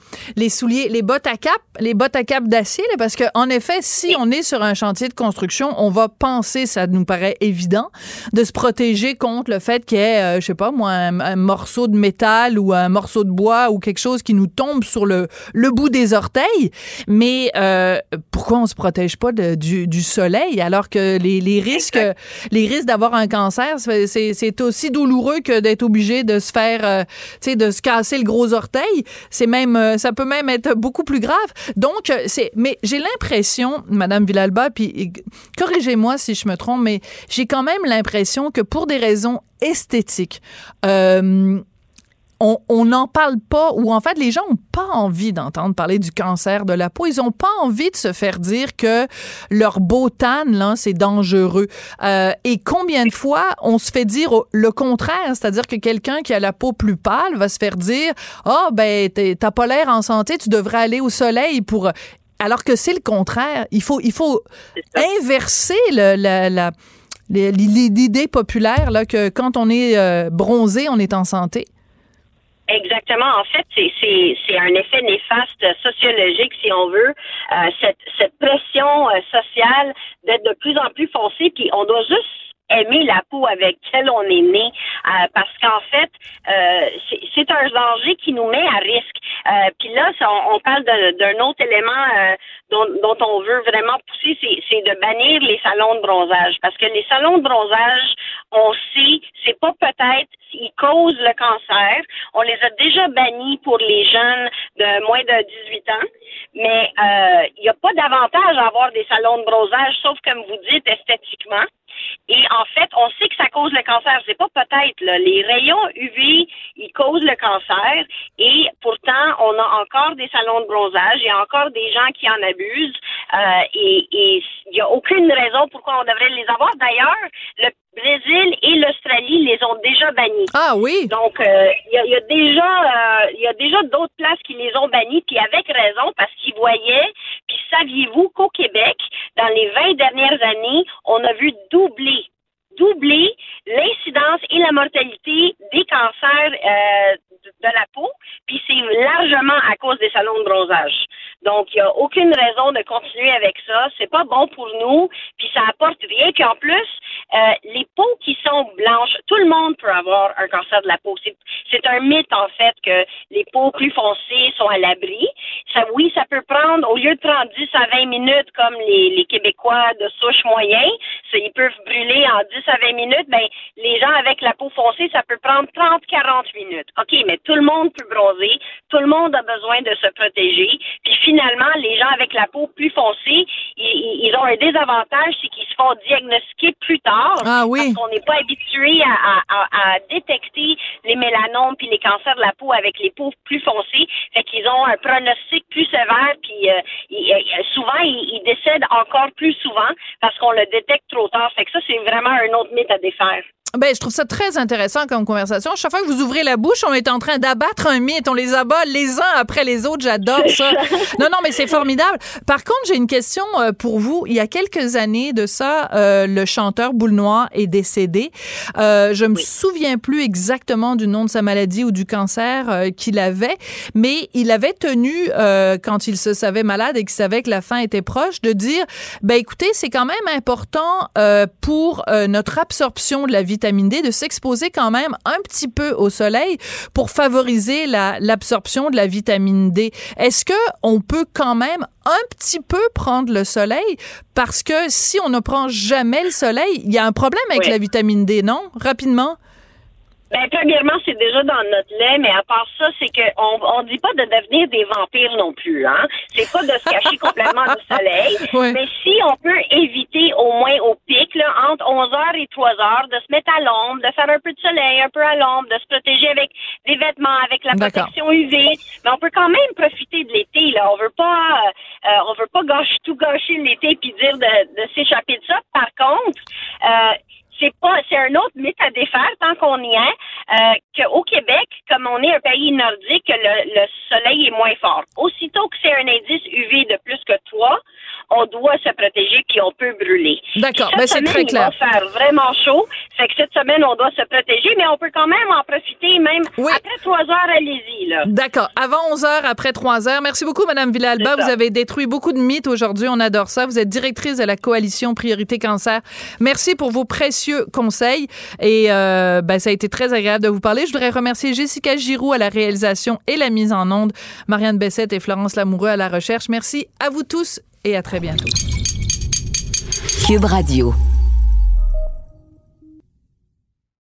souliers, les bottes à cap, les bottes à cap d'acier, parce que en effet, si on est sur un chantier de construction, on va penser, ça nous paraît évident, de se protéger contre le fait qu'il y ait, euh, je sais pas moi, un, morceau de métal ou un morceau de bois ou quelque chose qui nous tombe sur le, bout des orteils. Mais euh, pourquoi on se protège pas du, soleil alors que les, les risques, les risques d'avoir un cancer, c'est aussi douloureux que d'être obligé de se faire, euh, tu sais, de se casser le gros orteil. C'est même, euh, ça peut même être beaucoup plus grave. Donc, euh, c'est, mais j'ai l'impression, Madame Villalba, puis corrigez-moi si je me trompe, mais j'ai quand même l'impression que pour des raisons esthétiques, euh, on n'en parle pas, ou en fait, les gens n'ont pas envie d'entendre parler du cancer de la peau. Ils n'ont pas envie de se faire dire que leur beau tan, là, c'est dangereux. Euh, et combien de fois on se fait dire le contraire, c'est-à-dire que quelqu'un qui a la peau plus pâle va se faire dire, ah, oh, ben, t'as pas l'air en santé, tu devrais aller au soleil pour alors que c'est le contraire. Il faut, il faut inverser le, la, l'idée populaire là, que quand on est euh, bronzé, on est en santé. Exactement. En fait, c'est un effet néfaste sociologique, si on veut, euh, cette, cette pression euh, sociale d'être de plus en plus foncée, puis on doit juste aimer la peau avec laquelle on est né, euh, parce qu'en fait, c'est un danger qui nous met à risque. Puis là, on, on, parle d'un autre élément dont, dont, on veut vraiment pousser, c'est de bannir les salons de bronzage, parce que les salons de bronzage, on sait, c'est pas peut-être ils causent le cancer. On les a déjà bannis pour les jeunes de moins de 18 ans, mais euh, il n'y a pas d'avantage à avoir des salons de bronzage, sauf comme vous dites, esthétiquement. Et en fait, on sait que ça cause le cancer. C'est pas peut-être. Les rayons UV, ils causent le cancer. Et pourtant, on a encore des salons de bronzage. Il y a encore des gens qui en abusent. Euh, et il n'y a aucune raison pourquoi on devrait les avoir. D'ailleurs, le Brésil et l'Australie les ont déjà bannis. Ah oui? Donc euh, il y, a, déjà euh, il y a déjà d'autres places qui les ont bannis puis avec raison parce qu'ils voyaient puis saviez-vous qu'au Québec dans les 20 dernières années, on a vu doubler doubler l'incidence et la mortalité des cancers euh, de la peau, puis c'est largement à cause des salons de bronzage. Donc, il n'y a aucune raison de continuer avec ça. C'est pas bon pour nous, puis ça apporte rien. Puis en plus, euh, les peaux qui sont blanches, tout le monde peut avoir un cancer de la peau. C'est un mythe, en fait, que les peaux plus foncées sont à l'abri. Ça, oui, ça peut prendre, au lieu de prendre 10 à 20 minutes comme les, les Québécois de souche moyen, ils peuvent brûler en 10 à 20 minutes, ben, les gens avec la peau foncée, ça peut prendre 30-40 minutes. OK, mais tout le monde peut bronzer, tout le monde a besoin de se protéger. Puis finalement, les gens avec la peau plus foncée, ils, ont un désavantage, c'est qu'ils se font diagnostiquer plus tard. Ah oui. Parce qu'on n'est pas habitué à, détecter les mélanomes puis les cancers de la peau avec les peaux plus foncées. Fait qu'ils ont un pronostic plus sévère, puis euh, euh, souvent, ils, ils décèdent encore plus souvent parce qu'on le détecte trop tard. Fait que ça, c'est vraiment un autre mythe à défaire. Ben, je trouve ça très intéressant comme conversation. Chaque fois que vous ouvrez la bouche, on est en train d'abattre un mythe. On les abat les uns après les autres. J'adore ça. non, non, mais c'est formidable. Par contre, j'ai une question euh, pour vous. Il y a quelques années de ça, euh, le chanteur Boule Noir est décédé. Euh, je me souviens plus exactement du nom de sa maladie ou du cancer euh, qu'il avait, mais il avait tenu, quand il se savait malade et qu'il savait que la fin était proche, de dire, ben écoutez, c'est quand même important pour notre absorption de la vie vitamine D, de s'exposer quand même un petit peu au soleil pour favoriser l'absorption de la vitamine D. Est-ce que on peut quand même un petit peu prendre le soleil? Parce que si on ne prend jamais le soleil, il y a un problème avec la vitamine D, non? Rapidement? Ben, premièrement, c'est déjà dans notre lait, mais à part ça, c'est qu'on on dit pas de devenir des vampires non plus, hein. C'est pas de se cacher complètement du soleil. Mais si on peut éviter au moins au pic, là, entre 11h et 3h, de se mettre à l'ombre, de faire un peu de soleil, un peu à l'ombre, de se protéger avec des vêtements, avec la protection UV. Mais on peut quand même profiter de l'été, là. On veut pas, euh, on veut pas gâcher, tout gâcher l'été puis dire de, de s'échapper de ça. Par contre, euh, c'est pas c'est un autre mythe à défaire tant qu'on y est euh, qu'au Québec comme on est un pays nordique le, le soleil est moins fort. Aussitôt que c'est un indice UV de plus que 3 on doit se protéger puis on peut brûler. D'accord, ben c'est très clair. Il va faire vraiment chaud, fait que cette semaine on doit se protéger, mais on peut quand même en profiter même après trois heures, allez-y là. D'accord, avant 11 heures, après trois heures. Merci beaucoup, Madame Villalba. Vous avez détruit beaucoup de mythes aujourd'hui. On adore ça. Vous êtes directrice de la coalition Priorité Cancer. Merci pour vos précieux conseils et euh, ben, ça a été très agréable de vous parler. Je voudrais remercier Jessica Giroux à la réalisation et la mise en onde, Marianne Bessette et Florence Lamoureux à la recherche. Merci à vous tous et à très bientôt. Cube Radio.